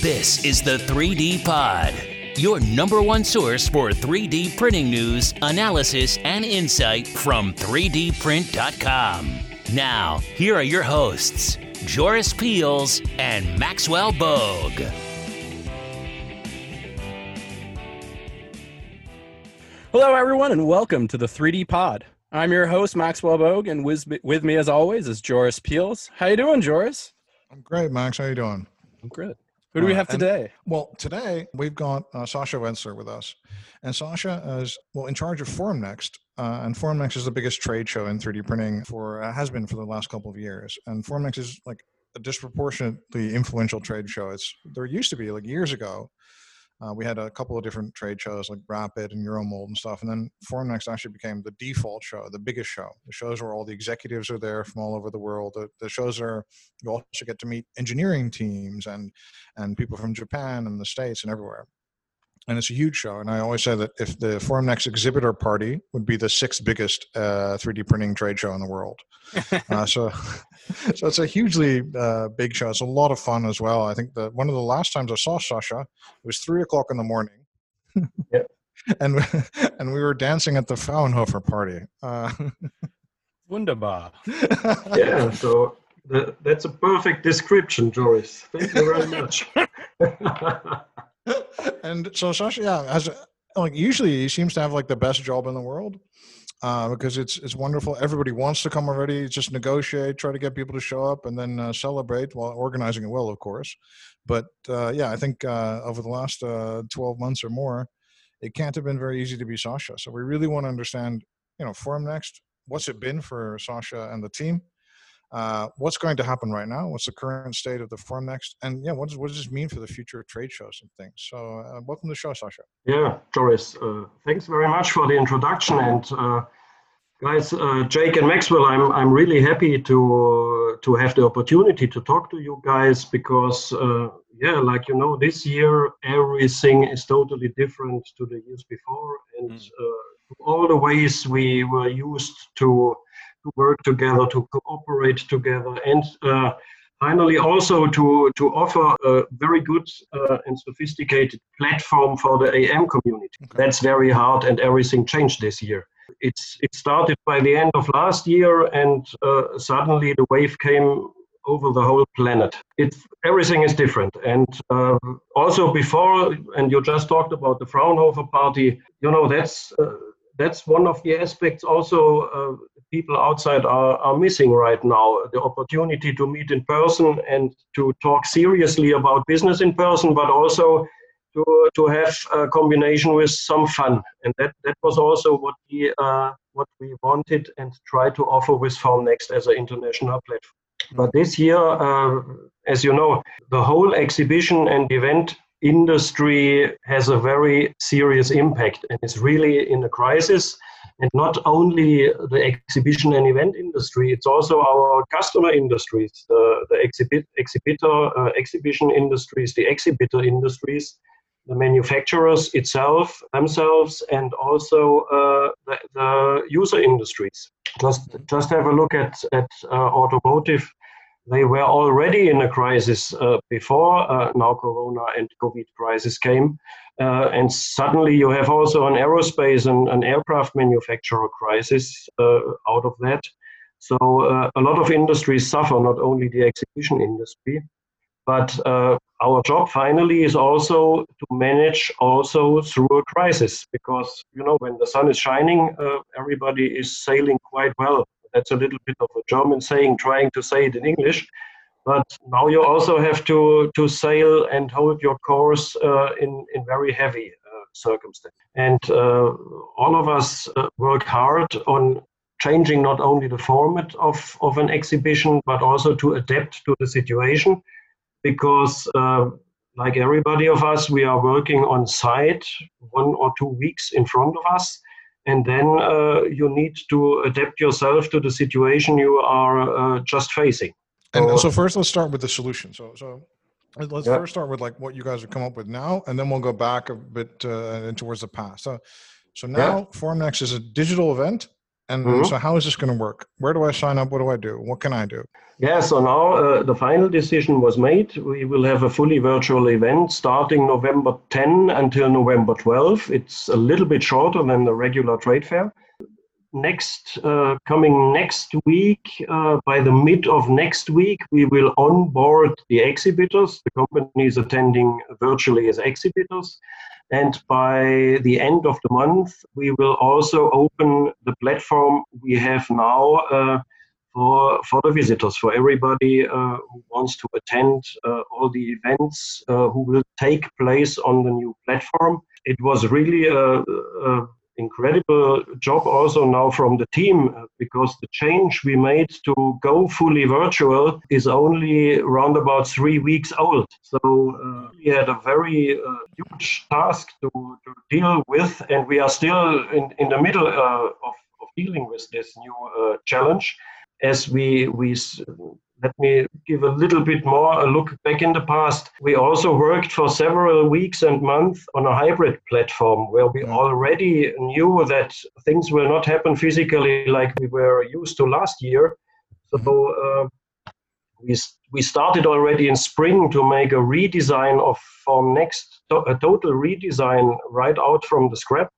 This is the 3D Pod, your number one source for 3D printing news, analysis, and insight from 3dprint.com. Now, here are your hosts, Joris Peels and Maxwell Bogue. Hello, everyone, and welcome to the 3D Pod. I'm your host, Maxwell Bogue, and with, with me, as always, is Joris Peels. How you doing, Joris? I'm great, Max. How you doing? I'm good. Who do we have today? well, today we've got uh, Sascha Wenzler with us. And Sasha is, well, in charge of Formnext. Uh, and Formnext is the biggest trade show in 3D printing for, uh, has been for the last couple of years. And Formnext is like a disproportionately influential trade show. It's, there used to be like years ago, uh, we had a couple of different trade shows like Rapid and Euromold and stuff. And then Formnext actually became the default show, the biggest show. The shows where all the executives are there from all over the world. The, the shows are, you also get to meet engineering teams and, and people from Japan and the States and everywhere and it's a huge show. And I always say that if the Formnext exhibitor party would be the sixth biggest uh, 3D printing trade show in the world, uh, so so it's a hugely uh, big show. It's a lot of fun as well. I think that one of the last times I saw Sasha, it was three o'clock in the morning. Yep. and and we were dancing at the Fraunhofer party. Uh, Wunderbar. yeah, so the, that's a perfect description, Joris. Thank you very much. and so Sasha, yeah, like usually he seems to have like the best job in the world uh, because it's it's wonderful. Everybody wants to come already. Just negotiate, try to get people to show up, and then uh, celebrate while organizing it well, of course. But uh, yeah, I think uh, over the last uh, twelve months or more, it can't have been very easy to be Sasha. So we really want to understand, you know, for next What's it been for Sasha and the team? Uh, what's going to happen right now? What's the current state of the Formnext? And yeah, what does, what does this mean for the future of trade shows and things? So uh, welcome to the show, Sasha. Yeah, Joris, uh, thanks very much for the introduction. And uh, guys, uh, Jake and Maxwell, I'm, I'm really happy to, to have the opportunity to talk to you guys because, yeah, like you know, this year everything is totally different to the years before. And mm. all the ways we were used to to work together, to cooperate together, and uh, finally also to, to offer a very good uh, and sophisticated platform for the AM community. Okay. That's very hard, and everything changed this year. It's, it started by the end of last year, and uh, suddenly the wave came over the whole planet. It everything is different, and uh, also before, and you just talked about the Fraunhofer party. You know that's uh, that's one of the aspects also uh, people outside are, are missing right now the opportunity to meet in person and to talk seriously about business in person but also to, to have a combination with some fun. And that, that was also what we uh, what we wanted and try to offer with Formnext as an international platform. But this year uh, as you know the whole exhibition and event industry has a very serious impact and is really in a crisis. And not only the exhibition and event industry, it's also our customer industries, the, the exhibit, exhibitor, uh, exhibition industries, the exhibitor industries, the manufacturers itself, themselves, and also uh, the, the, user industries. Just, just have a look at, at uh, automotive they were already in a crisis uh, before uh, now Corona and COVID crisis came. Uh, and suddenly you have also an aerospace and an aircraft manufacturer crisis uh, out of that. So uh, a lot of industries suffer, not only the exhibition industry. But uh, our job finally is also to manage also through a crisis because, you know, when the sun is shining, everybody is sailing quite well that's a little bit of a German saying, trying to say it in English. But now you also have to, to sail and hold your course uh, in, in very heavy uh, circumstances. And uh, all of us uh, work hard on changing not only the format of, of an exhibition, but also to adapt to the situation. Because, uh, like everybody of us, we are working on site one or two weeks in front of us and then uh, you need to adapt yourself to the situation you are uh, just facing. And so, so, first, let's start with the solution. So, so let's yeah. first start with like what you guys have come up with now, and then we'll go back a bit uh, and towards the past. So, so now yeah. Formnext is a digital event And, Mhm. so, how is this going to work? Where do I sign up? What do I do? What can I do? Yeah, so now uh, the final decision was made. We will have a fully virtual event starting November 10 until November 12. It's a little bit shorter than the regular trade fair. Next, uh, coming next week, uh, by the mid of next week, we will onboard the exhibitors, the companies attending virtually as exhibitors. And by the end of the month, we will also open the platform we have now uh, for, for the visitors, for everybody uh, who wants to attend uh, all the events uh, who will take place on the new platform. It was really a, a incredible job also now from the team uh, because the change we made to go fully virtual is only around about three weeks old. So uh, we had a very uh, huge task to, to deal with, and we are still in, in the middle uh, of, of dealing with this new uh, challenge as we we let me give a little bit more a look back in the past. We also worked for several weeks and months on a hybrid platform where we already knew that things will not happen physically like we were used to last year. So uh, we we started already in spring to make a redesign of Formnext, to- a total redesign right out from the scrap,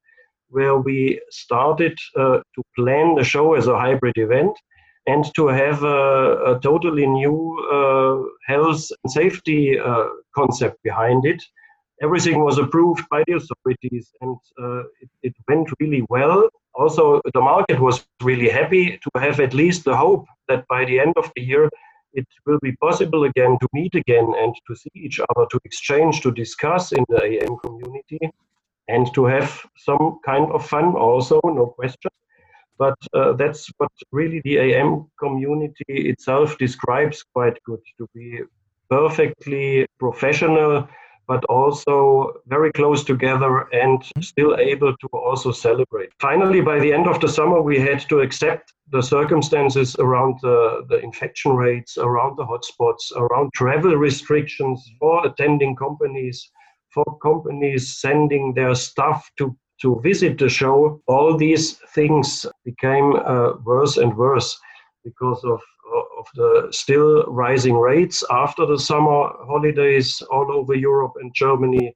where we started uh, to plan the show as a hybrid event and to have a, a totally new uh, health and safety uh, concept behind it. Everything was approved by the authorities and uh, it, it went really well. Also, the market was really happy to have at least the hope that by the end of the year it will be possible again to meet again and to see each other, to exchange, to discuss in the AM community, and to have some kind of fun also, no question. But uh, that's what really the AM community itself describes quite good to be perfectly professional, but also very close together and still able to also celebrate. Finally, by the end of the summer, we had to accept the circumstances around the, the infection rates, around the hotspots, around travel restrictions for attending companies, for companies sending their staff to to visit the show, all these things became uh, worse and worse because of, of the still rising rates after the summer holidays all over Europe and Germany.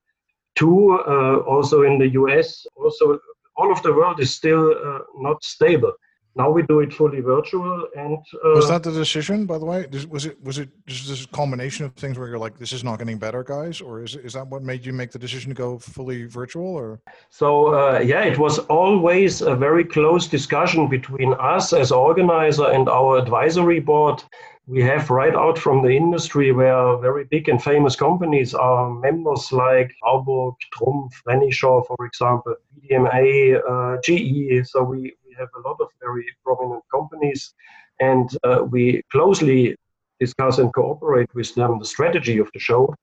too, uh, also in the US, also all of the world is still uh, not stable. Now we do it fully virtual, and uh, Was that the decision, by the way? Was it was it just this combination of things where you're like, this is not getting better, guys, or is is that what made you make the decision to go fully virtual? Or So uh, yeah, it was always a very close discussion between us as organizer and our advisory board. We have right out from the industry where very big and famous companies are members like Arburg, Trumpf, Renishaw, for example, VDMA, uh, GE. So we, have a lot of very prominent companies and uh, we closely discuss and cooperate with them the strategy of the show.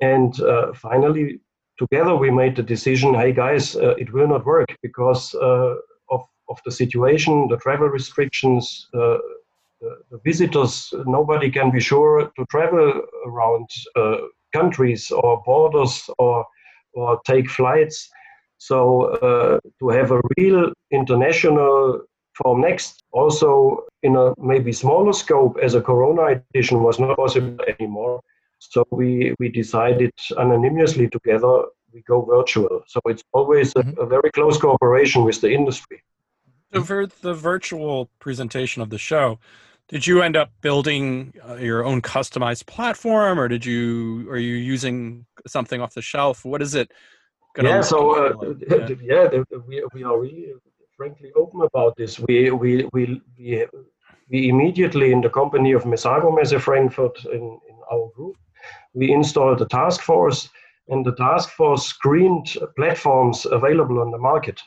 And uh, finally, together we made the decision hey guys uh, it will not work because uh, of, of the situation the travel restrictions the, the visitors nobody can be sure to travel around uh, countries or borders or or take flights so uh, to have a real international Formnext also in a maybe smaller scope as a corona edition was not possible anymore so we, we decided anonymously together we go virtual. So it's always a, a very close cooperation with the industry. So for the virtual presentation of the show, did you end up building uh, your own customized platform, or did you are you using something off the shelf? What is it? Yeah, so uh? Yeah. yeah, we, we are really frankly open about this. We we we we, we immediately in the company of Mesago Messe Frankfurt in, in our group, we installed a task force, and the task force screened platforms available on the market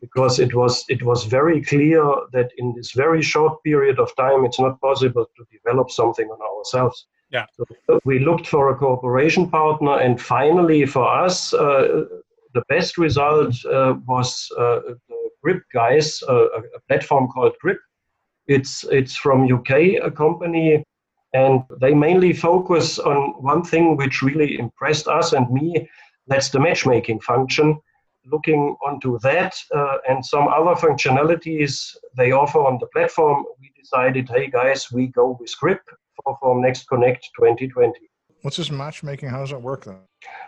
because it was it was very clear that in this very short period of time it's not possible to develop something on ourselves. Yeah. So we looked for a cooperation partner, and finally for us, uh, the best result uh, was uh, Grip guys, uh, a a platform called Grip. It's it's from UK, a company, and they mainly focus on one thing which really impressed us and me. That's the matchmaking function. looking onto that uh, and some other functionalities they offer on the platform, we decided, hey guys, we go with Grip for, for Next Connect 2020. What's this matchmaking? How does it work then?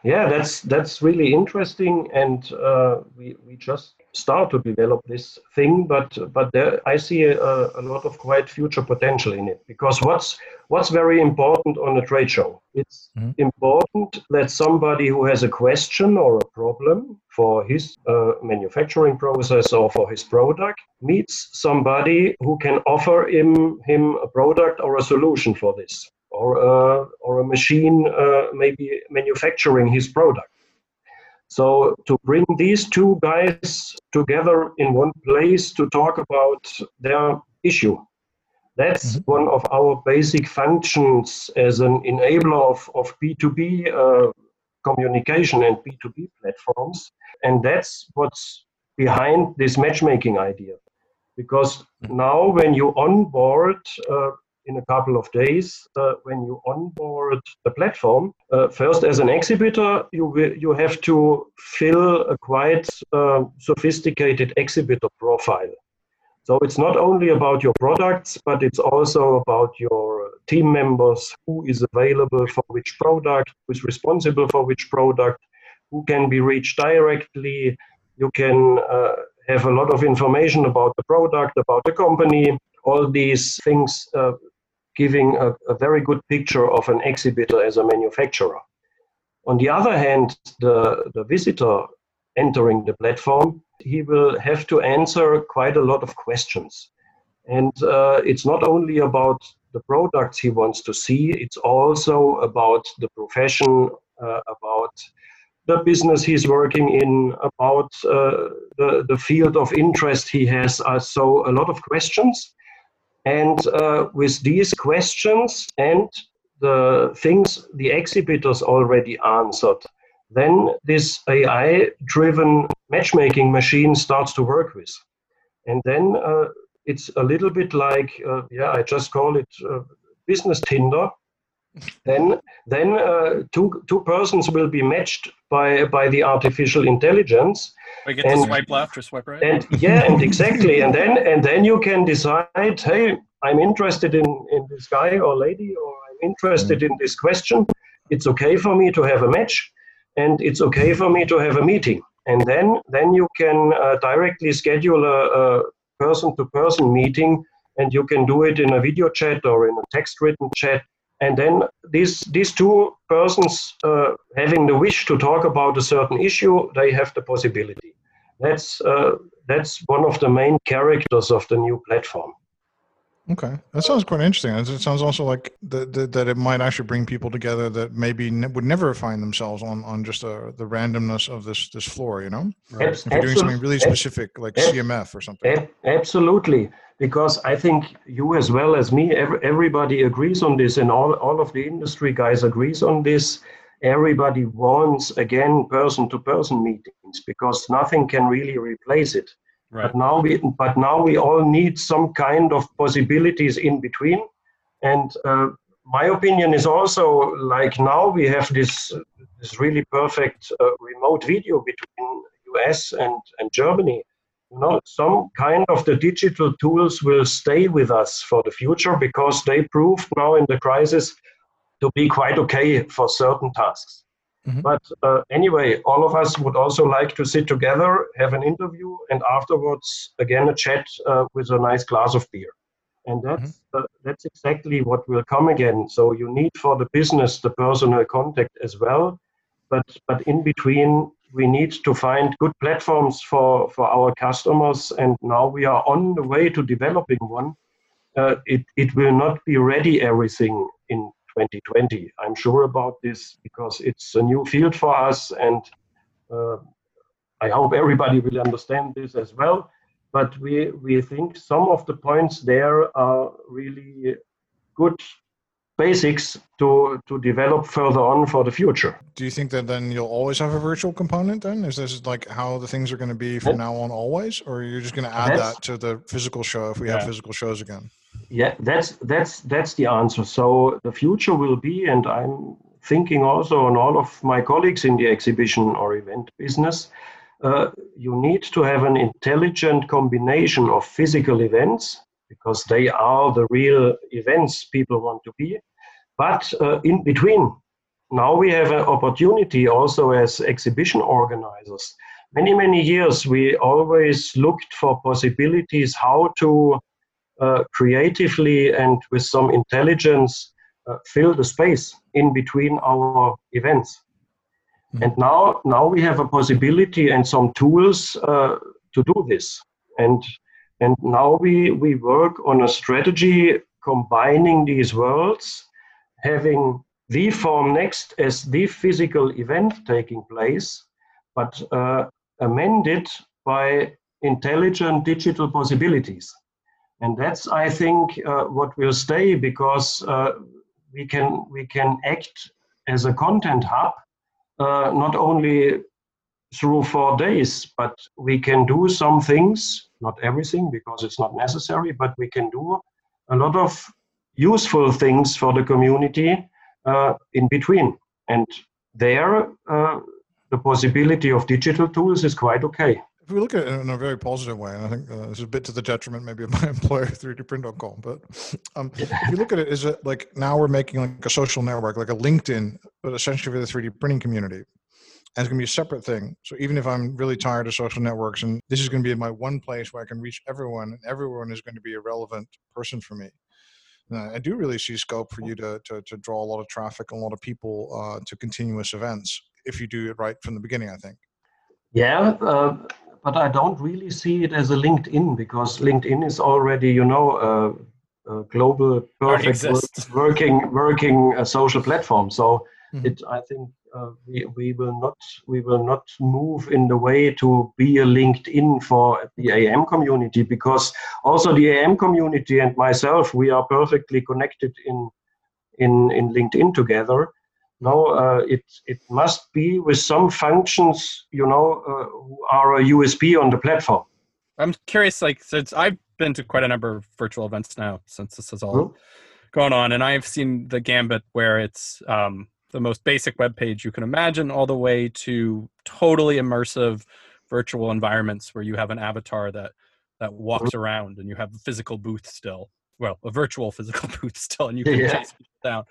Yeah, that's that's really interesting, and uh, we we just start to develop this thing, but but there I see a, a, lot of quite future potential in it because what's what's very important on a trade show? It's mm-hmm. important that somebody who has a question or a problem for his uh, manufacturing process or for his product meets somebody who can offer him him a product or a solution for this or a, or a machine uh, maybe manufacturing his product. So to bring these two guys together in one place to talk about their issue, that's mm-hmm. one of our basic functions as an enabler of, of B2B uh, communication and B2B platforms. And that's what's behind this matchmaking idea. Because mm-hmm. now when you onboard uh, in a couple of days uh, when you onboard the platform. Uh, first, as an exhibitor, you you have to fill a quite uh, sophisticated exhibitor profile. So it's not only about your products, but it's also about your team members, who is available for which product, who is responsible for which product, who can be reached directly. You can uh, have a lot of information about the product, about the company, all these things uh, giving a, a very good picture of an exhibitor as a manufacturer. On the other hand, the, the visitor entering the platform, he will have to answer quite a lot of questions. And uh, it's not only about the products he wants to see, it's also about the profession, uh, about the business he's working in, about uh, the, the field of interest he has. Uh, so, a lot of questions. And uh, with these questions and the things the exhibitors already answered, then this AI driven matchmaking machine starts to work with. And then uh, it's a little bit like, uh, yeah, I just call it uh, business Tinder. Then then uh, two, two persons will be matched by, by the artificial intelligence I get and, to swipe left or swipe right. And yeah, and exactly. and then and then you can decide, hey, I'm interested in, in this guy or lady, or I'm interested in this question. It's okay for me to have a match, and it's okay for me to have a meeting. And then then you can uh, directly schedule a, a person-to-person meeting, and you can do it in a video chat or in a text-written chat. And then these these two persons uh, having the wish to talk about a certain issue, they have the possibility. That's uh, that's one of the main characters of the new platform. Okay, that sounds quite interesting. It sounds also like that, that, that it might actually bring people together that maybe ne- would never find themselves on on just a, uh, the randomness of this this floor. You know, right? if you're doing something really specific like CMF or something. Absolutely, because I think you as well as me, every, everybody agrees on this, and all all of the industry guys agrees on this everybody wants again person-to-person meetings because nothing can really replace it. Right. But now we but now we all need some kind of possibilities in between, and uh, my opinion is also like now we have this this really perfect uh, remote video between US and and Germany. You know, some kind of the digital tools will stay with us for the future because they proved now in the crisis to be quite okay for certain tasks. Mm-hmm. But uh, anyway, all of us would also like to sit together, have an interview, and afterwards, again, a chat uh, with a nice glass of beer. And that's, mm-hmm. uh, that's exactly what will come again. So you need for the business the personal contact as well. But, but in between, we need to find good platforms for, for our customers. And now we are on the way to developing one. Uh, it, it will not be ready everything in 2020. I'm sure about this because it's a new field for us, and uh, I hope everybody will understand this as well. But we, we think some of the points there are really good basics to, to develop further on for the future. Do you think that then you'll always have a virtual component then? Is this like how the things are going to be from now on always? Or you're just going to add that to the physical show if we yeah. have physical shows again? Yeah, that's that's that's the answer. So the future will be, and I'm thinking also on all of my colleagues in the exhibition or event business. uh, you need to have an intelligent combination of physical events because they are the real events people want to be. But uh, in between, now we have an opportunity also as exhibition organizers. Many, many years we always looked for possibilities how to uh, creatively and with some intelligence uh, fill the space in between our events. Mm-hmm. And now, now we have a possibility and some tools uh, to do this. And and now we, we work on a strategy combining these worlds, having the Formnext as the physical event taking place, but uh, amended by intelligent digital possibilities. And that's, I think, uh, what will stay because uh, we can we can act as a content hub, uh, not only through four days, but we can do some things, not everything because it's not necessary, but we can do a lot of useful things for the community uh, in between. And there, uh, the possibility of digital tools is quite okay. If we look at it in a very positive way, and I think uh, is a bit to the detriment maybe of my employer, 3dprint.com, but um, if you look at it, is it like now we're making like a social network, like a LinkedIn, but essentially for the 3D printing community and it's going to be a separate thing. So even if I'm really tired of social networks, and this is going to be my one place where I can reach everyone, and everyone is going to be a relevant person for me. I do really see scope for you to, to, to draw a lot of traffic and a lot of people uh, to continuous events if you do it right from the beginning, I think. Yeah, uh, but I don't really see it as a LinkedIn because LinkedIn is already, you know, a, a global, perfect working working uh, social platform. So mm-hmm. it, I think uh, we, we will not we will not move in the way to be a LinkedIn for the AM community because also the AM community and myself we are perfectly connected in in in LinkedIn together. Now uh, it it must be with some functions you know uh, who are a USP on the platform. I'm curious, like since I've been to quite a number of virtual events now since this has all mm-hmm. gone on, and I've seen the gambit where it's um, the most basic web page you can imagine, all the way to totally immersive virtual environments where you have an avatar that that walks around and you have a physical booth still. Well, a virtual physical booth still, and you can yeah. chase people down.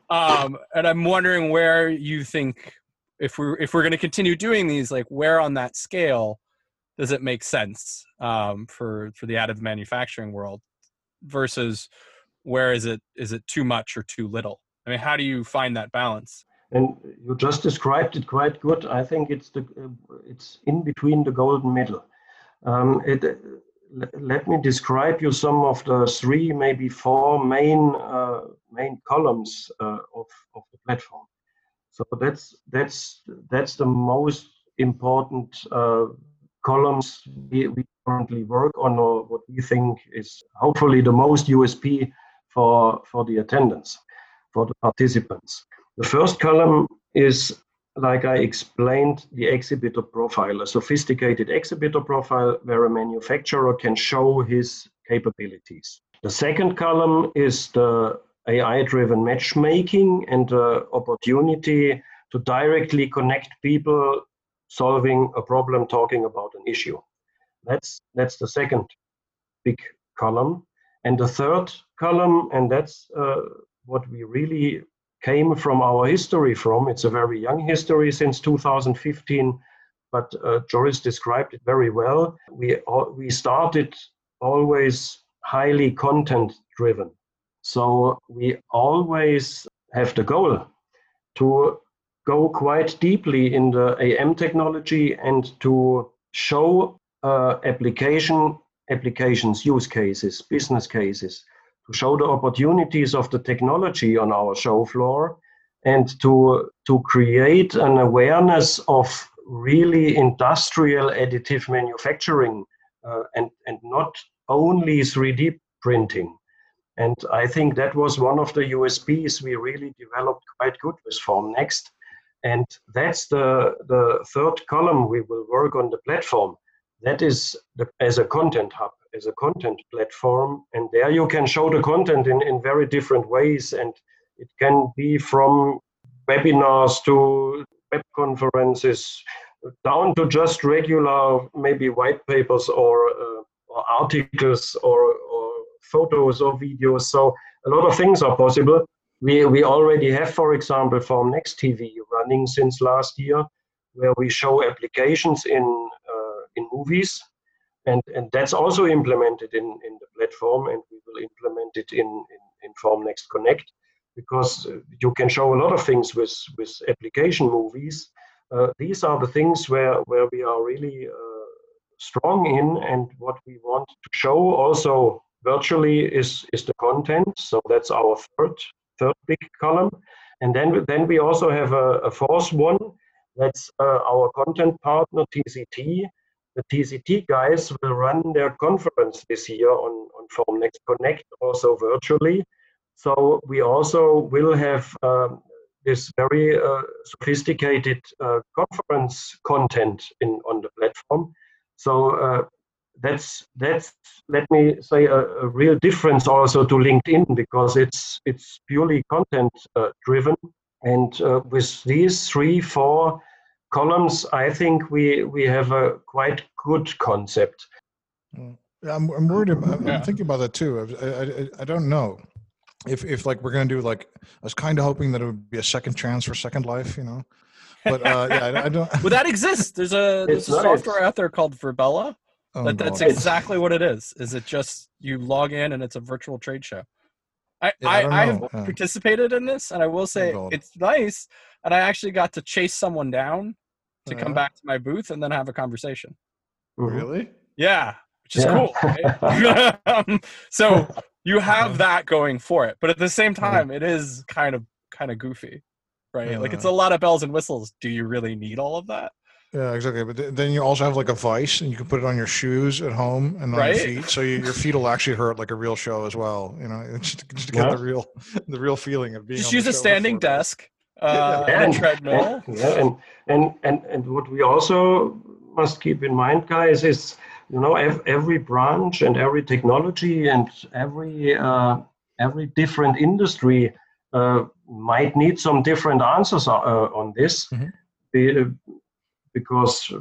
um, and I'm wondering where you think if we're if we're going to continue doing these, like where on that scale does it make sense um, for for the additive manufacturing world versus where is it is it too much or too little? I mean, how do you find that balance? And you just described it quite good. I think it's the uh, it's in between the golden middle. Um, it, let me describe you some of the three, maybe four main uh, main columns uh, of, of the platform. So that's that's that's the most important uh, columns we, we, currently work on, or what we think is hopefully the most USP for for the attendance for the participants. The first column is, like I explained, the exhibitor profile, a sophisticated exhibitor profile where a manufacturer can show his capabilities. The second column is the AI-driven matchmaking and the opportunity to directly connect people solving a problem, talking about an issue. That's, that's the second big column. And the third column, and that's uh, what we really came from our history from. It's a very young history since 2015, but uh, Joris described it very well. We, we started always highly content driven. So we always have the goal to go quite deeply in the AM technology and to show uh, application applications, use cases, business cases to show the opportunities of the technology on our show floor and to, to create an awareness of really industrial additive manufacturing uh, and, and not only 3D printing. And I think that was one of the USPs we really developed quite good with Formnext. And that's the, the third column we will work on the platform. That is the, as a content hub as a content platform. And there you can show the content in, in very different ways. And it can be from webinars to web conferences, down to just regular maybe white papers or, uh, or articles or, or photos or videos. So a lot of things are possible. We, we already have, for example, FormNext TV running since last year, where we show applications in, uh, in movies. And, and that's also implemented in, in the platform, and we will implement it in, in, in FormNext Connect because you can show a lot of things with, with application movies. Uh, these are the things where, where we are really uh, strong in, and what we want to show also virtually is, is the content. So that's our third third big column. And then, then we also have a, a fourth one. That's uh, our content partner, TCT. The TCT guys will run their conference this year on, on FormNext Connect, also virtually. So we also will have um, this very uh, sophisticated uh, conference content in on the platform. So uh, that's that's let me say a, a, real difference also to LinkedIn because it's it's purely content uh, driven, and uh, with these three four columns, I think we we have a quite good concept. Mm. I'm, I'm worried. About, I'm thinking about that too. I, I, I don't know if if like we're gonna do like I was kind of hoping that it would be a second chance for Second Life, you know. But uh, yeah, I, I don't. well, that exists. There's a there's a nice. software out there called Virbela. Oh, that, that's exactly what it is. Is it just you log in and it's a virtual trade show? I yeah, I, I, I, have yeah. participated in this, and I will say it's nice. And I actually got to chase someone down to come back to my booth and then have a conversation. Mm-hmm. Really? Yeah, which is yeah. cool. Right? um, so you have that going for it, but at the same time, it is kind of kind of goofy, right? Like it's a lot of bells and whistles. Do you really need all of that? Yeah, exactly. But then you also have like a vice, and you can put it on your shoes at home and on right? your feet, so you, your feet will actually hurt like a real show as well. You know, just, just to get yeah. the real, the real feeling of being. Just use a standing desk, uh, yeah. and, treadmill. And, yeah, and, and and and what we also must keep in mind, guys, is you know every branch and every technology and every uh, every different industry uh, might need some different answers uh, on this. Mm-hmm. Be, because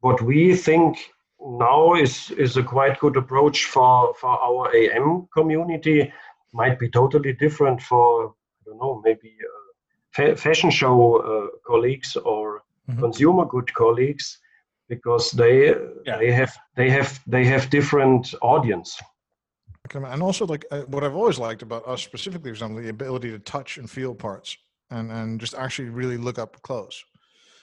what we think now is is a quite good approach for for our AM community might be totally different for I don't know maybe uh, fa- fashion show uh, colleagues or mm-hmm. consumer good colleagues because they yeah. they have they have they have different audience and also like uh, what i've always liked about us specifically for example the ability to touch and feel parts and and just actually really look up close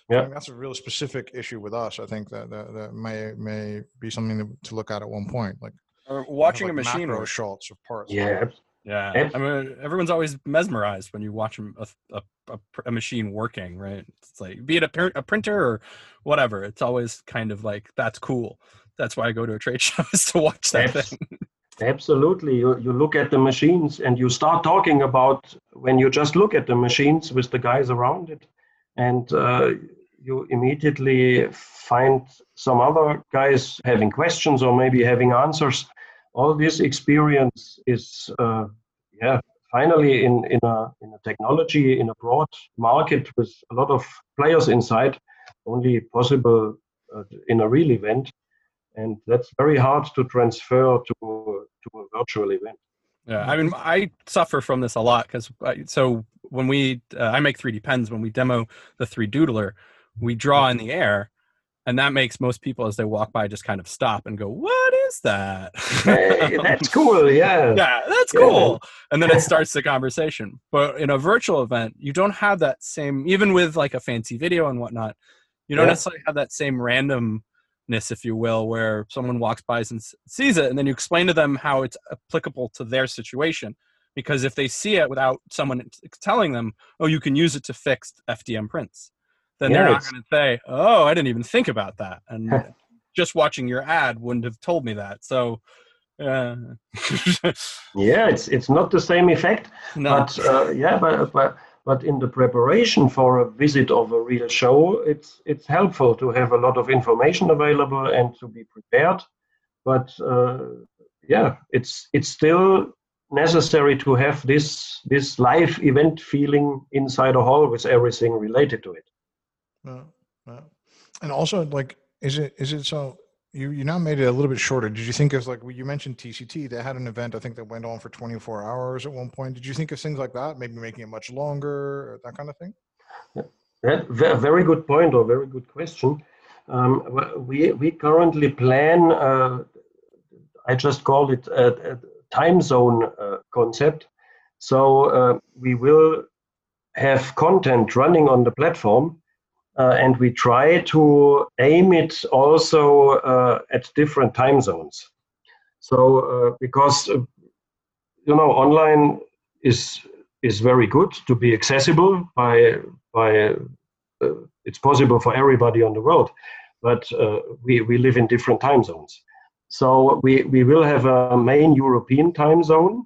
yeah, I mean, that's a real specific issue with us. I think that that, that may may be something to, to, look at at one point, like or watching like a machine macro shots of parts. Yeah, yeah. I mean, everyone's always mesmerized when you watch a, a, a, a machine working, right? It's like be it a, a printer or whatever. It's always kind of like that's cool. That's why I go to a trade show is to watch that Abs- thing. Absolutely. You, you look at the machines and you start talking about when you just look at the machines with the guys around it. And uh, you immediately find some other guys having questions or maybe having answers. All this experience is, uh, yeah, finally in, in, a, in a technology, in a broad market with a lot of players inside, only possible uh, in a real event. And that's very hard to transfer to, to a virtual event. Yeah, I mean, I suffer from this a lot because so when we, uh, I make 3D pens, when we demo the 3Doodler, we draw in mm-hmm. the air and that makes most people as they walk by just kind of stop and go what is that? Hey, that's cool yeah. Yeah that's cool. Yeah. and then it starts the conversation. But in a virtual event you don't have that same even with like a fancy video and whatnot you don't yeah. necessarily have that same randomness if you will where someone walks by and sees it and then you explain to them how it's applicable to their situation. Because if they see it without someone telling them oh you can use it to fix fdm prints then yeah, they're not going to say, "Oh, I didn't even think about that," and just watching your ad wouldn't have told me that. So, uh, yeah, it's it's not the same effect, no. but uh, yeah, but but but in the preparation for a visit of a real show, it's it's helpful to have a lot of information available and to be prepared. But uh, yeah, it's it's still necessary to have this this live event feeling inside a hall with everything related to it. No, no. And also, like, is it is it so? You you now made it a little bit shorter. Did you think of like you mentioned TCT? They had an event I think that went on for 24 hours at one point. Did you think of things like that? Maybe making it much longer, that kind of thing. Yeah, very good point or very good question. Um, we we currently plan. Uh, I just call it a, a time zone uh, concept. So uh, we will have content running on the platform uh, and we try to aim it also uh, at different time zones. So uh, because uh, you know online is is very good to be accessible by by uh, it's possible for everybody on the world, but uh, we we live in different time zones. So we we will have a main European time zone.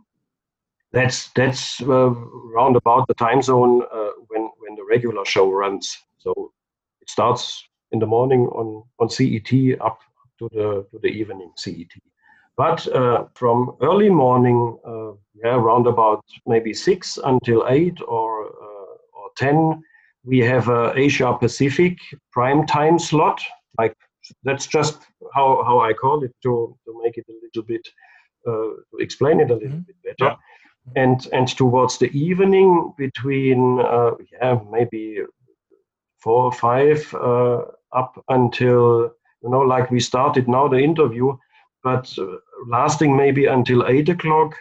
That's that's round about the time zone when when the regular show runs. So it starts in the morning on, on CET up to the, to the evening CET. But uh, from early morning, uh, yeah, around about maybe six until eight or uh, or ten, we have a Asia Pacific prime time slot. Like that's just how, how I call it to, to make it a little bit uh, to explain it a little mm-hmm. bit better. Yeah. And and towards the evening between uh, yeah maybe four or five uh, up until you know like we started now the interview but uh, lasting maybe until eight o'clock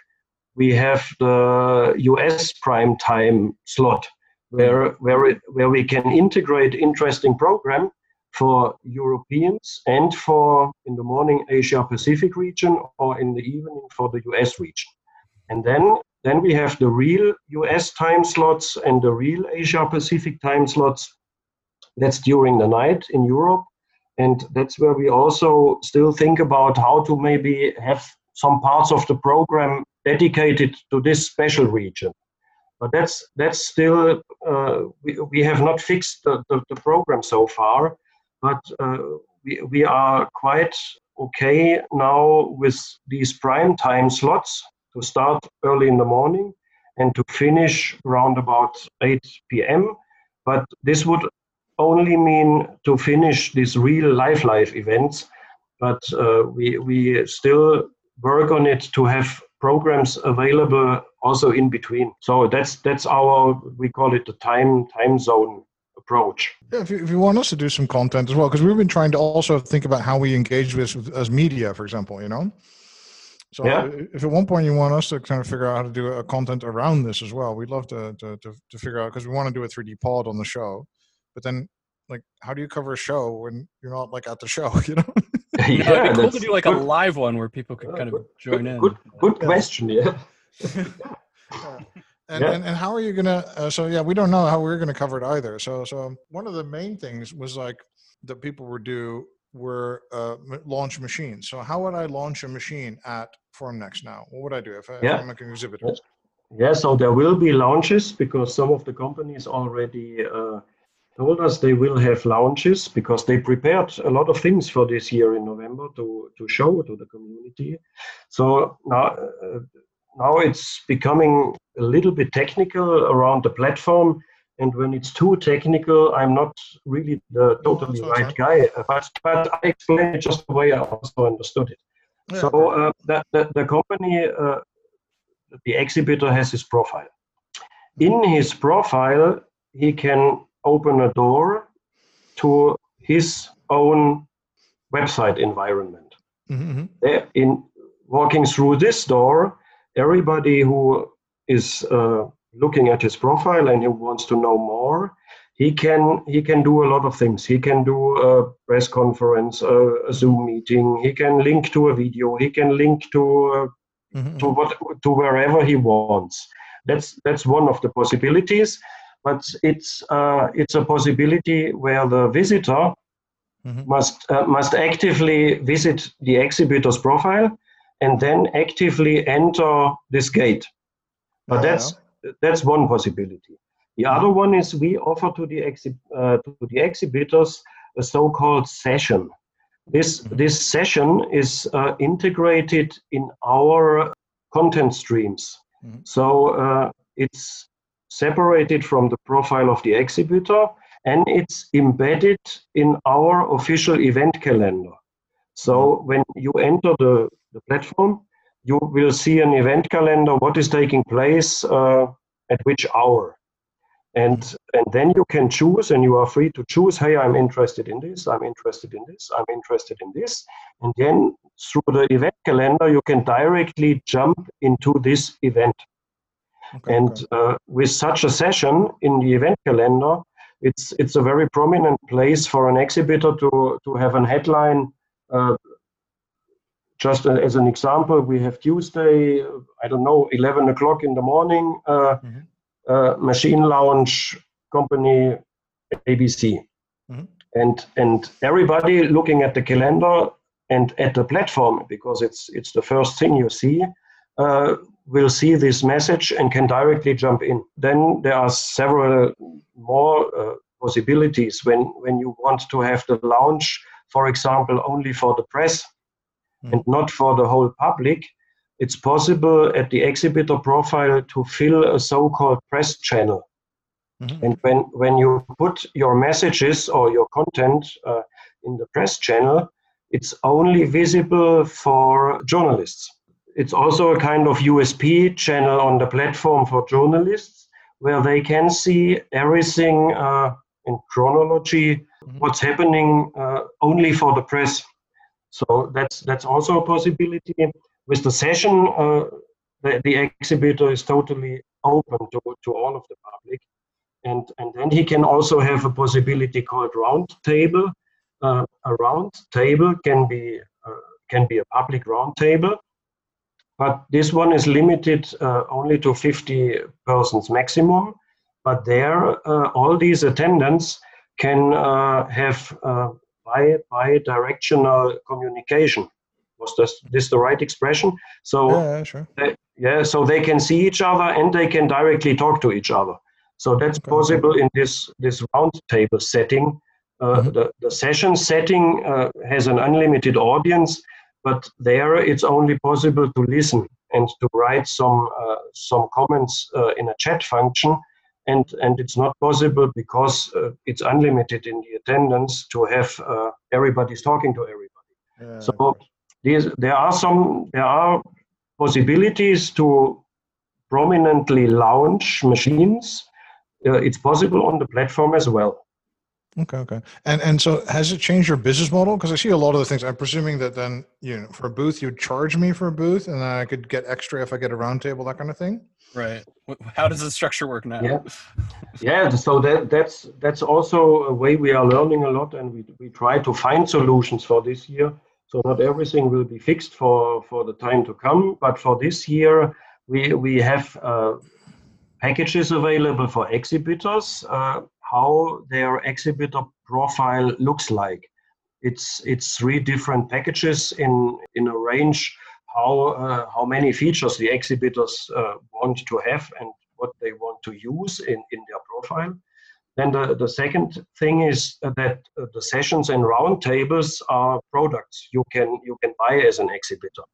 we have the us prime time slot where where it, where we can integrate interesting program for Europeans and for in the morning Asia Pacific region or in the evening for the US region. And then then we have the real US time slots and the real Asia Pacific time slots that's during the night in Europe. And that's where we also still think about how to maybe have some parts of the program dedicated to this special region. But that's that's still uh, we, we have not fixed the, the, the program so far, but uh, we, we are quite okay now with these prime time slots to start early in the morning and to finish around about 8 p.m. But this would only mean to finish these real life life events, but uh, we, we still work on it to have programs available also in between. So that's that's our we call it the time time zone approach. Yeah, if you, if you want us to do some content as well, because we've been trying to also think about how we engage with as media, for example, you know. So yeah. if at one point you want us to kind of figure out how to do a content around this as well, we'd love to to, to, to figure out because we want to do a 3D pod on the show. But then, like, how do you cover a show when you're not like at the show? You know. yeah, it'd be cool to do like good. a live one where people could kind of join good, in. Good, good yeah. question. Yeah. And, yeah. and, and how are you gonna? Uh, so yeah, we don't know how we're gonna cover it either. So so one of the main things was like that people would do were uh, launch machines. So how would I launch a machine at Formnext now? What would I do if, I, yeah. if I'm an exhibitor? Yeah, so there will be launches because some of the companies already uh, told us they will have launches because they prepared a lot of things for this year in November to, to show to the community. So now, uh, now it's becoming a little bit technical around the platform. And when it's too technical, I'm not really the totally no, right guy. But, but I explain it just the way I also understood it. Yeah. So uh, the, the, the, company, uh, the exhibitor has his profile. In his profile, he can open a door to his own website environment. Mm-hmm. In walking through this door, everybody who is uh, looking at his profile and who wants to know more, he can he can do a lot of things. He can do a press conference, a, a Zoom meeting. He can link to a video. He can link to uh, mm-hmm. to what to wherever he wants. That's that's one of the possibilities but it's uh, it's a possibility where the visitor mm-hmm. must uh, must actively visit the exhibitor's profile and then actively enter this gate. But oh, that's yeah. that's one possibility. The other mm-hmm. one is we offer to the exhi- uh, to the exhibitors a so-called session. This mm-hmm. this session is uh, integrated in our content streams. Mm-hmm. So uh, it's separated from the profile of the exhibitor and it's embedded in our official event calendar. So when you enter the, the platform, you will see an event calendar, what is taking place uh, at which hour. And, and then you can choose, and you are free to choose, hey, I'm interested in this, I'm interested in this, I'm interested in this. And then through the event calendar, you can directly jump into this event. Okay, and okay. Uh, with such a session in the event calendar, it's, it's a very prominent place for an exhibitor to, to have an headline uh, just as an example, we have Tuesday, I don't know, 11 o'clock in the morning, uh, mm-hmm. uh, machine launch company ABC. Mm-hmm. And, and everybody looking at the calendar and at the platform, because it's, it's the first thing you see, uh, will see this message and can directly jump in. Then there are several more uh, possibilities when, when you want to have the launch for example, only for the press mm. and not for the whole public, it's possible at the exhibitor profile to fill a so-called press channel. Mm-hmm. And when, when you put your messages or your content uh, in the press channel, it's only visible for journalists. It's also a kind of USP channel on the platform for journalists where they can see everything uh, in chronology mm-hmm. what's happening uh, only for the press. So that's that's also a possibility. With the session, uh, the, the exhibitor is totally open to, to all of the public. And, and then he can also have a possibility called round table. Uh, a round table can be uh, can be a public round table, but this one is limited uh, only to 50 persons maximum. But there, uh, all these attendants can uh, have uh, bi bi-directional communication. Was this, this the right expression? So yeah, sure. They, yeah, so they can see each other and they can directly talk to each other. So that's okay. possible in this this roundtable setting. Uh, mm-hmm. the, the session setting uh, has an unlimited audience, but there it's only possible to listen and to write some uh, some comments uh, in a chat function. And and it's not possible because uh, it's unlimited in the attendance to have uh, everybody's talking to everybody. So these, there are some there are possibilities to prominently launch machines. Uh, it's possible on the platform as well Okay, okay. And and so has it changed your business model? Because I see a lot of the things. I'm presuming that then you know for a booth you'd charge me for a booth, and then I could get extra if I get a roundtable, that kind of thing. Right. How does the structure work now? Yeah. yeah. So that that's that's also a way we are learning a lot, and we we try to find solutions for this year. So not everything will be fixed for for the time to come, but for this year we we have. Uh, packages available for exhibitors uh, how their exhibitor profile looks like. It's it's three different packages in in a range how uh, how many features the exhibitors uh, want to have and what they want to use in in their profile. Then the, the second thing is that the sessions and roundtables are products you can you can buy as an exhibitor,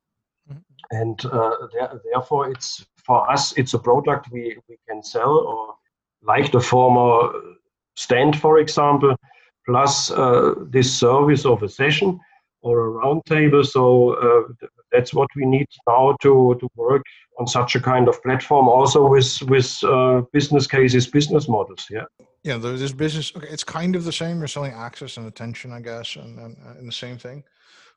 mm-hmm. and uh, there, therefore it's for us it's a product we we can sell or like the former stand, for example, plus uh, this service of a session or a roundtable. So uh, that's what we need now to, to work on such a kind of platform, also with with uh, business cases, business models. Yeah. Yeah, there's business. Okay, it's kind of the same. You're selling access and attention, I guess, and, and, and the same thing.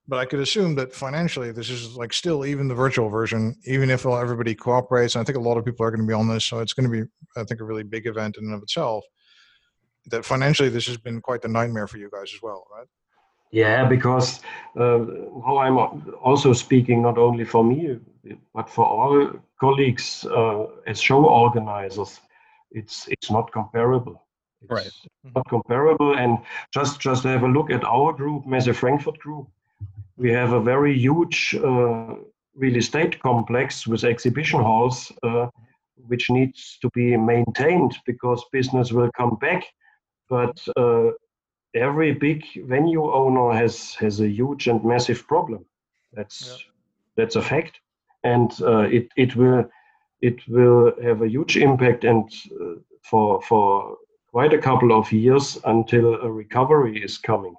But I could assume that financially, this is like still even the virtual version, even if everybody cooperates. And I think a lot of people are going to be on this, so it's going to be, I think, a really big event in and of itself that financially this has been quite the nightmare for you guys as well, right? Yeah, because uh, now I'm also speaking not only for me but for all colleagues uh, as show organizers. It's it's not comparable. It's right. Not comparable. And just just have a look at our group, Messe Frankfurt Group. We have a very huge uh, real estate complex with exhibition halls, uh, which needs to be maintained because business will come back but uh, every big venue owner has has a huge and massive problem. That's yeah. that's a fact, and uh, it it will it will have a huge impact and uh, for for quite a couple of years until a recovery is coming.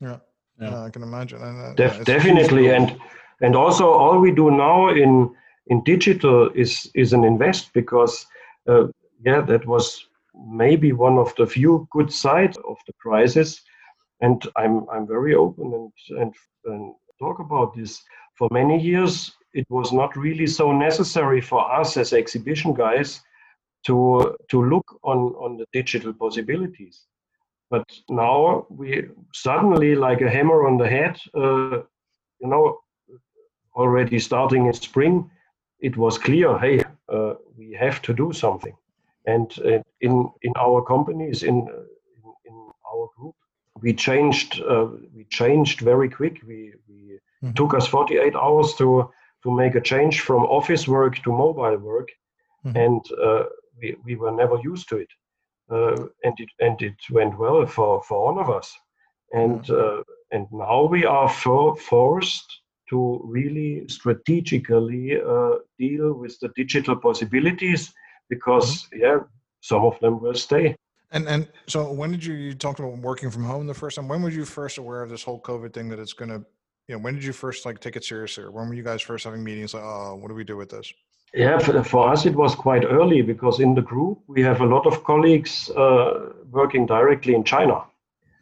Yeah, yeah, uh, I can imagine. And, uh, Def- yeah, definitely, and and also all we do now in in digital is is an invest because uh, yeah, that was maybe one of the few good sides of the crisis, and I'm I'm very open and and, and talk about this. For many years, it was not really so necessary for us as exhibition guys to to look on on the digital possibilities. But now we suddenly like a hammer on the head uh, you know already starting in spring it was clear hey uh, we have to do something and uh, in in our companies in, in, in our group we changed uh, we changed very quick we, we mm-hmm. took us 48 hours to to make a change from office work to mobile work mm-hmm. and uh, we, we were never used to it uh, and it and it went well for for all of us and mm-hmm. uh, and now we are for, forced to really strategically uh, deal with the digital possibilities because mm-hmm. yeah some of them will stay and and so when did you you talked about working from home the first time when were you first aware of this whole covid thing that it's going to you know when did you first like take it seriously or when were you guys first having meetings like oh what do we do with this yeah, for, for, us it was quite early because in the group we have a lot of colleagues uh, working directly in China.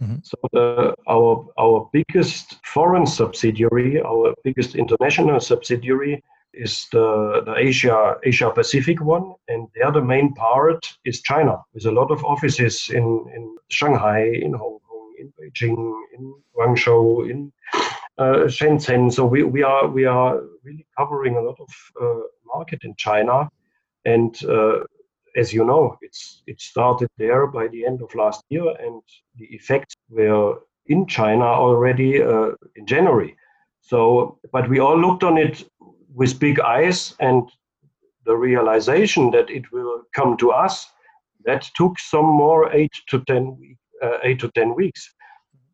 Mm-hmm. So the, our our biggest foreign subsidiary, our biggest international subsidiary, is the, the Asia Asia Pacific one, and the other main part is China, with a lot of offices in in Shanghai, in Hong Kong, in Beijing, in Guangzhou, in uh, Shenzhen. So we, we are we are really covering a lot of uh, market in China, and uh, as you know, it's it started there by the end of last year, and the effects were in China already uh, in January. So, but we all looked on it with big eyes, and the realization that it will come to us that took some more eight to ten uh, eight to ten weeks.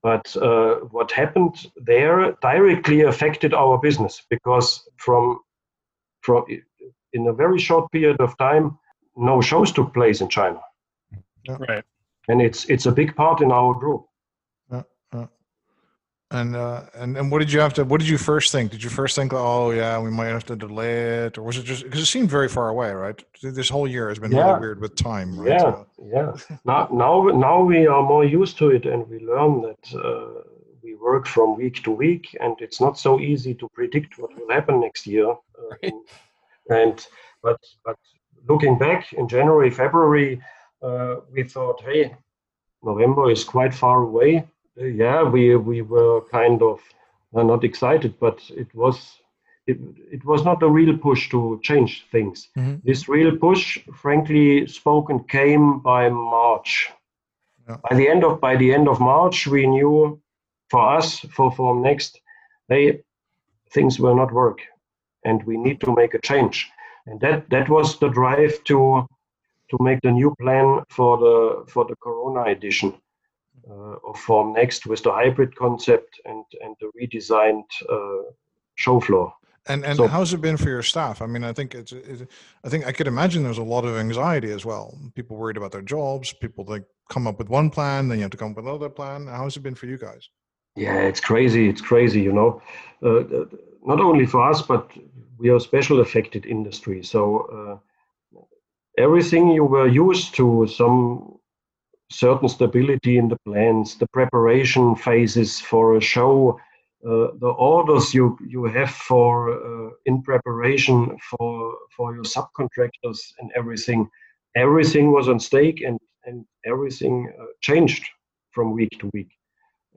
But uh, what happened there directly affected our business because from from in a very short period of time, no shows took place in China. Yeah. Right. And it's it's a big part in our group. And uh, and and what did you have to? What did you first think? Did you first think, oh yeah, we might have to delay it, or was it just because it seemed very far away, right? This whole year has been yeah. really weird with time, right? Yeah, so. yeah. now now now we are more used to it, and we learn that uh, we work from week to week, and it's not so easy to predict what will happen next year. Uh, right. and but but looking back in January, February, uh, we thought, hey, November is quite far away yeah, we we were kind of uh, not excited, but it was it, it was not a real push to change things. Mm-hmm. This real push, frankly spoken, came by March. Yeah. By the end of by the end of March, we knew for us for Formnext, hey, things will not work, and we need to make a change. And that that was the drive to to make the new plan for the for the Corona edition uh, of Formnext with the hybrid concept and and the redesigned uh, show floor. And and so, how's it been for your staff? I mean, I think it's, it's, I think I could imagine there's a lot of anxiety as well. People worried about their jobs. People like come up with one plan, then you have to come up with another plan. How's it been for you guys? Yeah, it's crazy. It's crazy. You know, uh, not only for us, but we are a special affected industry. So uh, everything you were used to, some certain stability in the plans, the preparation phases for a show, uh, the orders you you have for uh, in preparation for for your subcontractors and everything, everything was on stake and and everything uh, changed from week to week,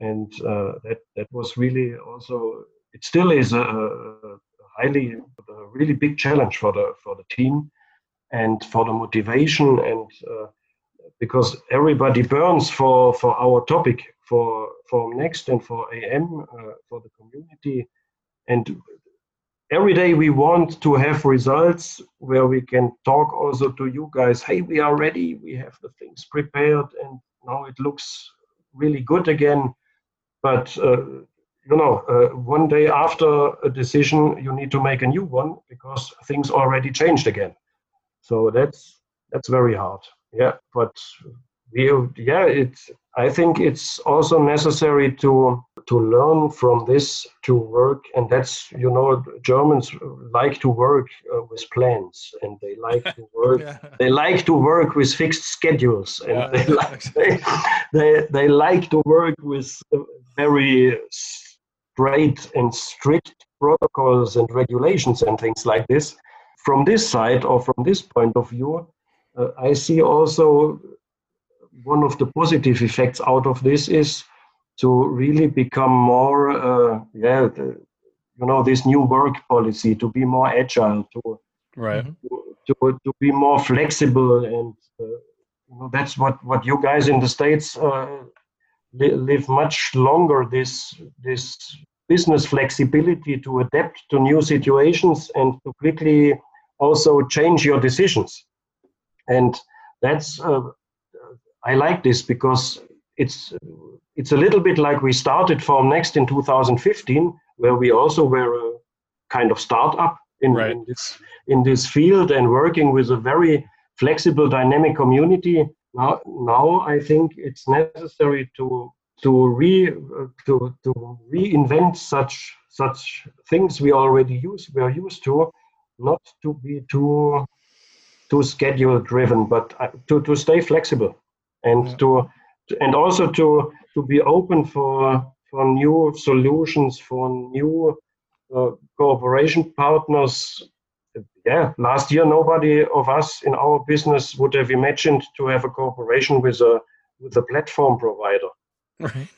and uh, that that was really also it still is a, a highly a really big challenge for the for the team and for the motivation and uh, because everybody burns for for our topic for for Next and for AM uh, for the community. And every day we want to have results where we can talk also to you guys hey we are ready we have the things prepared and now it looks really good again. But uh, you know uh, one day after a decision you need to make a new one because things already changed again. So that's that's very hard yeah but we yeah it's i think it's also necessary to to learn from this to work and that's you know germans like to work uh, with plans and they like to work yeah. they like to work with fixed schedules and yeah, they, like, they, they, they like to work with very straight and strict protocols and regulations and things like this from this side or from this point of view uh, i see also one of the positive effects out of this is to really become more, uh, yeah, the, you know, this new work policy to be more agile, to right, to, to, to be more flexible, and uh, you know, that's what what you guys in the states uh, li- live much longer. This this business flexibility to adapt to new situations and to quickly also change your decisions, and that's uh, I like this because it's it's a little bit like we started from Next in 2015, where we also were a kind of startup in, right. in this in this field and working with a very flexible, dynamic community. Now, now I think it's necessary to to re to to reinvent such such things we already use we are used to, not to be too too schedule driven, but uh, to to stay flexible and yeah. to and also to to be open for for new solutions for new uh, cooperation partners yeah last year nobody of us in our business would have imagined to have a cooperation with a with a platform provider right.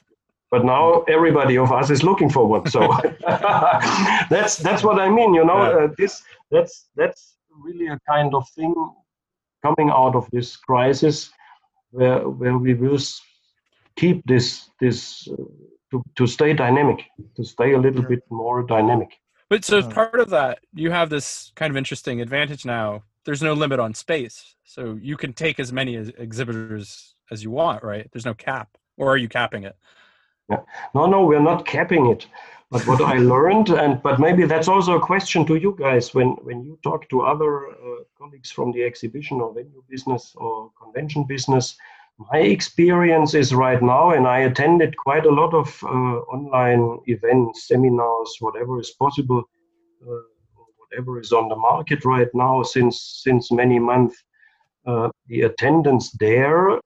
but now everybody of us is looking for one so that's that's what i mean you know yeah. uh, this that's that's really a kind of thing coming out of this crisis where where we will keep this this uh, to, to stay dynamic to stay a little bit more dynamic. But so as uh-huh. part of that you have this kind of interesting advantage now there's no limit on space. So you can take as many exhibitors as you want right? There's no cap. Or are you capping it? Yeah. no no we're not capping it but what i learned and but maybe that's also a question to you guys when when you talk to other uh, colleagues from the exhibition or venue business or convention business my experience is right now and i attended quite a lot of uh, online events seminars whatever is possible uh, whatever is on the market right now since since many months uh, the attendance there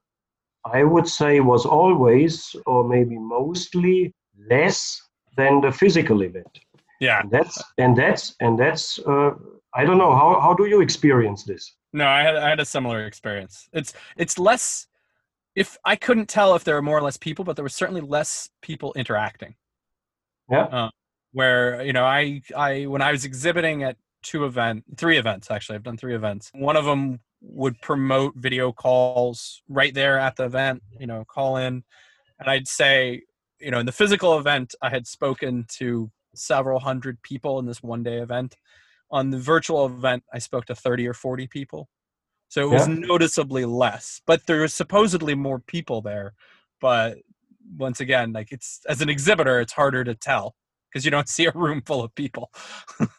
i would say was always or maybe mostly less than the physical event. Yeah, and that's and that's and that's. Uh, I don't know how how do you experience this? No, I had I had a similar experience. It's it's less. If I couldn't tell if there were more or less people, but there was certainly less people interacting. Yeah. Uh, where you know I I when I was exhibiting at two event three events actually I've done three events. One of them would promote video calls right there at the event. You know, call in, and I'd say you know, in the physical event, I had spoken to several hundred people in this one day event. On the virtual event, I spoke to 30 or 40 people. So it was yeah. noticeably less, but there was supposedly more people there. But once again, like it's as an exhibitor, it's harder to tell because you don't see a room full of people.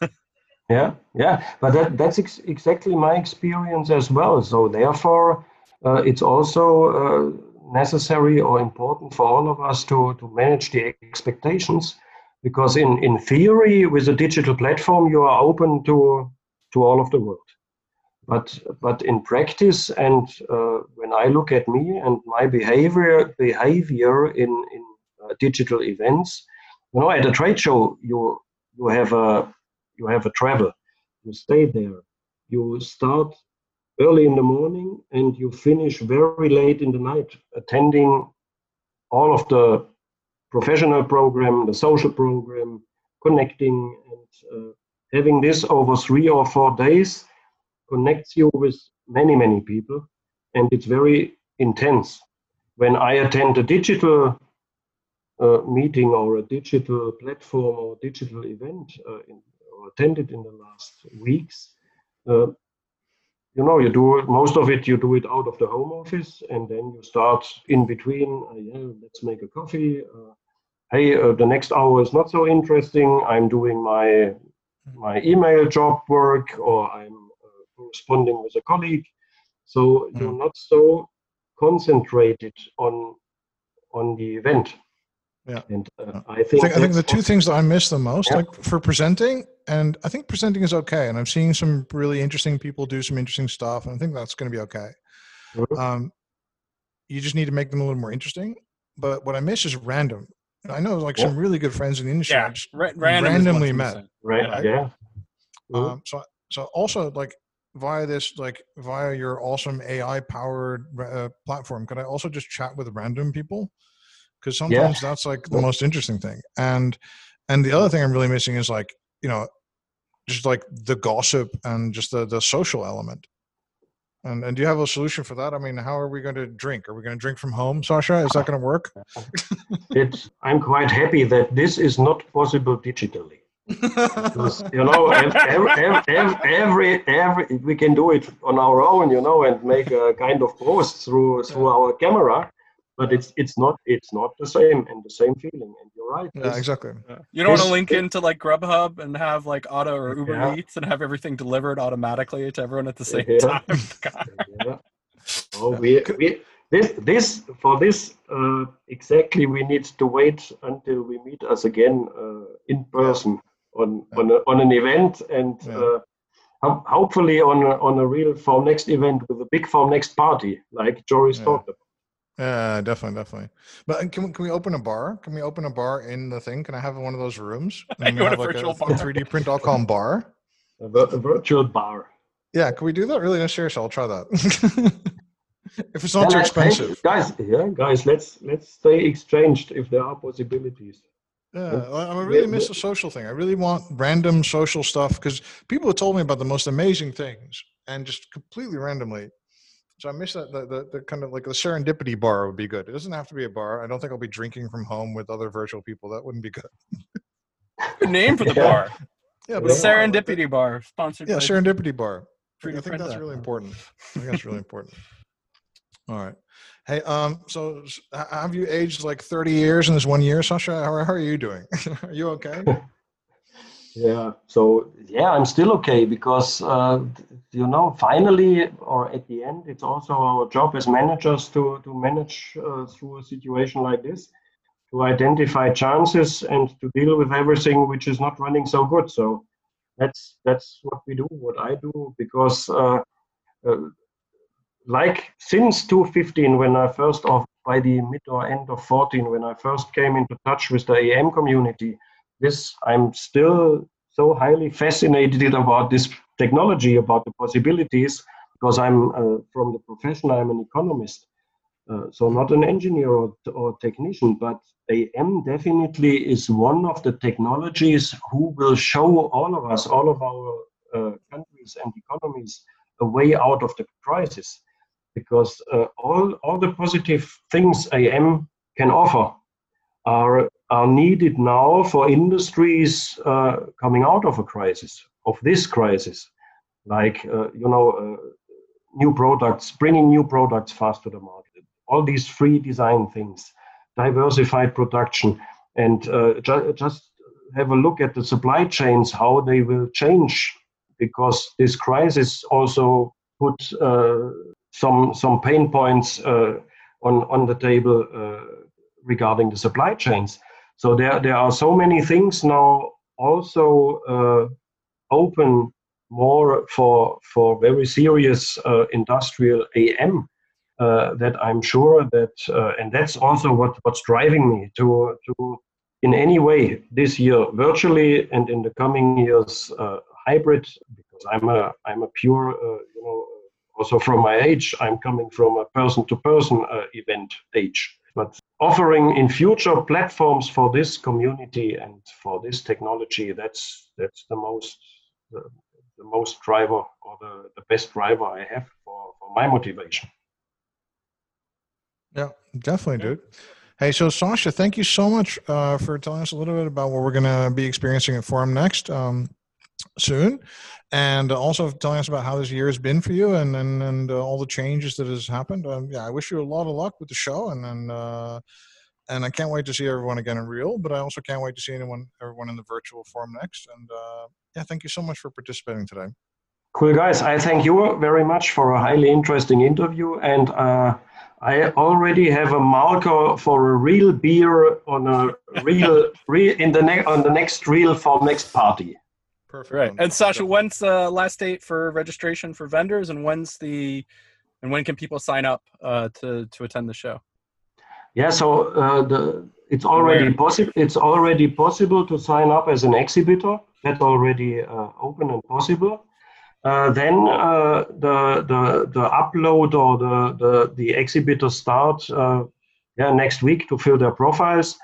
yeah, yeah, but that, that's ex- exactly my experience as well. So therefore, uh, it's also uh, necessary or important for all of us to, to manage the expectations. Because in, in theory with a digital platform you are open to to all of the world. But but in practice and uh, when i look at me and my behavior behavior in in uh, digital events you know at a trade show you you have a you have a travel. You stay there. You start early in the morning and you finish very late in the night attending all of the professional program, the social program, connecting and uh, having this over three or four days connects you with many, many people. And it's very intense. When I attend a digital uh, meeting or a digital platform or digital event uh, in, or attended in the last weeks, uh, you know you do most of it you do it out of the home office and then you start in between uh, yeah let's make a coffee uh, hey uh, the next hour is not so interesting i'm doing my my email job work or i'm uh, corresponding with a colleague so mm. you're not so concentrated on on the event. Yeah. And uh, I I think, think, I think the two things that I miss the most, Yeah. like for presenting, and I think presenting is okay. And I'm seeing some really interesting people do some interesting stuff, and I think that's going to be okay. Mhm. Um, you just need to make them a little more interesting. But what I miss is random. I know like some really good friends in the industry. Yeah, just- ra- random randomly met. right. Yeah. Yeah. Mhm. Um, so, so also like via this, like via your awesome AI powered uh, platform, could I also just chat with random people? Because sometimes that's like the most interesting thing. And and the other thing I'm really missing is like you know, just like the gossip and just the the social element. And and do you have a solution for that? I mean, how are we going to drink? Are we going to drink from home, Sasha? Is that going to work? It, I'm quite happy that this is not possible digitally. Because, you know, ev- ev- ev- ev- every, every, we can do it on our own, you know, and make a kind of post through through our camera, but it's it's not it's not the same and the same feeling. And you're right. yeah, exactly. Yeah. You don't want to This- link into like Grubhub and have like Auto or Uber Yeah. Eats and have everything delivered automatically to everyone at the same Yeah. time. Yeah. Oh, we, we, this, this, for this, uh, exactly, we need to wait until we meet us again uh, in person on, Yeah. on, a, on an event and Yeah. uh, ho- hopefully on a, on a real Formnext event with a big Formnext party, like Joris Yeah. talked about. Yeah, definitely, definitely. But uh, can we, can we open a bar? Can we open a bar in the thing? Can I have one of those rooms? And You have a like virtual a bar? 3D print.com bar. A, vir- a virtual bar. Yeah, can we do that? Really? No, seriously, I'll try that. if it's not Yeah, too let's- hey, expensive. guys, yeah, guys, let's let's stay exchanged if there are possibilities. Yeah, I I really miss the social thing. I really want random social stuff because people have told me about the most amazing things and just completely randomly. So I miss that the, the, the kind of like the serendipity bar would be good. It doesn't have to be a bar. I don't think I'll be drinking from home with other virtual people. That wouldn't be good. Good name for the Yeah. bar. Yeah, The but a bar like Serendipity Bar, sponsored Yeah, by serendipity bar. I think that's that. really important. I think that's really important. All right. Hey, um, so have you aged like 30 years in this one year, Sasha? How, how are you doing? are you okay? Yeah. So yeah, I'm still okay because uh, you know, finally or at the end, it's also our job as managers to to manage uh, through a situation like this, to identify chances and to deal with everything which is not running so good. So that's that's what we do, what I do, because uh, uh, like since 2015, when I first or by the mid or end of 14, when I first came into touch with the AM community this i'm still so highly fascinated about this technology about the possibilities because i'm uh, from the profession i'm an economist uh, so not an engineer or, or technician but am definitely is one of the technologies who will show all of us all of our uh, countries and economies a way out of the crisis because uh, all all the positive things am can offer are are needed now for industries uh, coming out of a crisis, of this crisis, like uh, you know, uh, new products, bringing new products fast to the market, all these free design things, diversified production, and uh, ju- just have a look at the supply chains, how they will change, because this crisis also put uh, some some pain points uh, on on the table regarding the supply chains. So there, there are so many things now also uh, open more for for very serious uh, industrial AM uh, that I'm sure that uh, and that's also what what's driving me to to in any way this year virtually and in the coming years uh, hybrid because I'm a I'm a pure uh, you know also from my age I'm coming from a person to person event age but offering in future platforms for this community and for this technology that's that's the most the, the most driver or the, the best driver i have for, for my motivation. Yeah, definitely, dude. Hey, so Sasha, thank you so much uh, for telling us a little bit about what we're going to be experiencing at Formnext. Um, soon, and also telling us about how this year has been for you and and, and uh, all the changes that has happened. Um, yeah, I wish you a lot of luck with the show, and and uh, and I can't wait to see everyone again in real, but I also can't wait to see anyone everyone in the virtual Formnext. And uh, yeah, thank you so much for participating today. Cool, guys. I thank you very much for a highly interesting interview. And uh, I already have a marker for a real beer on a real, real in the ne- on the next real Formnext party. Perfect. Right. And Sasha, when's the last date for registration for vendors, and when's the and when can people sign up uh, to to attend the show? Yeah, so uh, the it's already possible. It's already possible to sign up as an exhibitor. That's already uh, open and possible. Uh, then uh, the the the upload or the the, the exhibitor start uh, yeah next week to fill their profiles,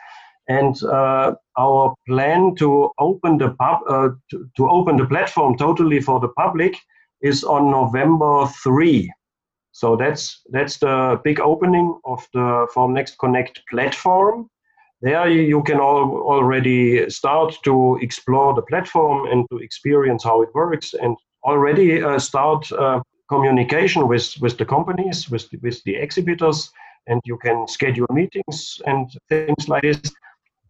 and uh, our plan to open the pub uh, to, to open the platform totally for the public is on November three. So that's that's the big opening of the Formnext Connect platform. There you, can all, already start to explore the platform and to experience how it works and already uh, start uh, communication with, with the companies, with, with the exhibitors, and you can schedule meetings and things like this.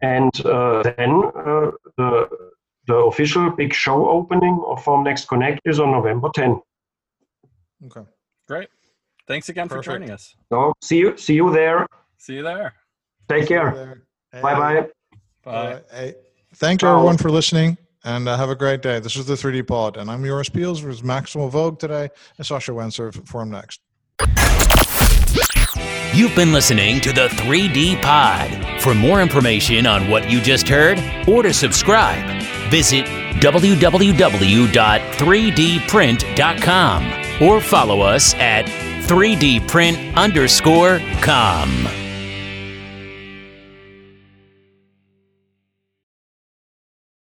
And uh, then uh, the, the official big show opening of Formnext Connect is on November 10. Okay, great. Thanks again Perfect. for joining us. So see you, see you there. See you there. Take care. Hey. Bye-bye. Bye. Hey. Thank you everyone for listening and uh, have a great day. This is the 3D Pod, and I'm Joris Peels with Maximal Vogue today and Sasha Wenzler Formnext. You've been listening to the 3D Pod. For more information on what you just heard or to subscribe, visit www.3dprint.com or follow us at 3dprint underscore com.